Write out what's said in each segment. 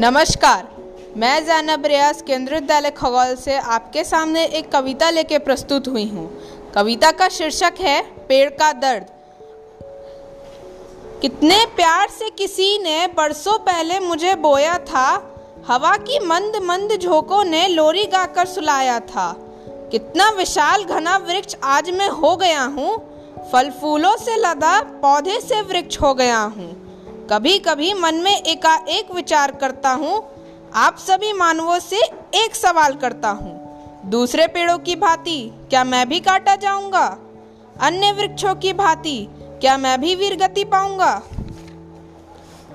नमस्कार। मैं जैनब रियाज, केंद्रीय विद्यालय खगौल से आपके सामने एक कविता लेके प्रस्तुत हुई हूँ। कविता का शीर्षक है, पेड़ का दर्द। कितने प्यार से किसी ने बरसों पहले मुझे बोया था, हवा की मंद मंद झोंकों ने लोरी गाकर सुलाया था। कितना विशाल घना वृक्ष आज मैं हो गया हूँ, फल फूलों से लदा, पौधे से वृक्ष हो गया हूँ। कभी कभी मन में एकाएक विचार करता हूँ, आप सभी मानवों से एक सवाल करता हूँ। दूसरे पेड़ों की भांति, क्या मैं भी काटा जाऊँगा? अन्य वृक्षों की भांति, क्या मैं भी वीर गति पाऊँगा?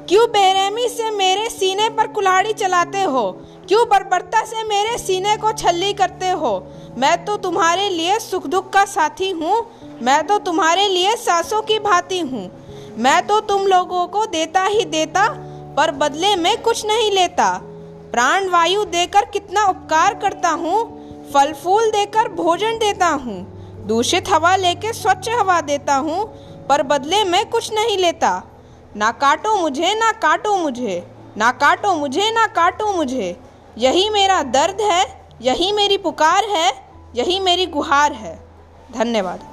क्यों बेरहमी से मेरे सीने पर कुल्हाड़ी चलाते हो? क्यों बर्बरता से मेरे सीने को छल्ली करते हो? मैं तो तुम्हारे लिए सुख दुख का साथी हूँ, मैं तो तुम्हारे लिए सासों की भांति हूँ। मैं तो तुम लोगों को देता ही देता, पर बदले में कुछ नहीं लेता। प्राण वायु देकर कितना उपकार करता हूँ फल फूल देकर भोजन देता हूँ, दूषित हवा लेके स्वच्छ हवा देता हूँ, पर बदले में कुछ नहीं लेता। ना काटो मुझे, ना काटो मुझे, ना काटो मुझे, ना काटो मुझे। यही मेरा दर्द है, यही मेरी पुकार है, यही मेरी गुहार है। धन्यवाद।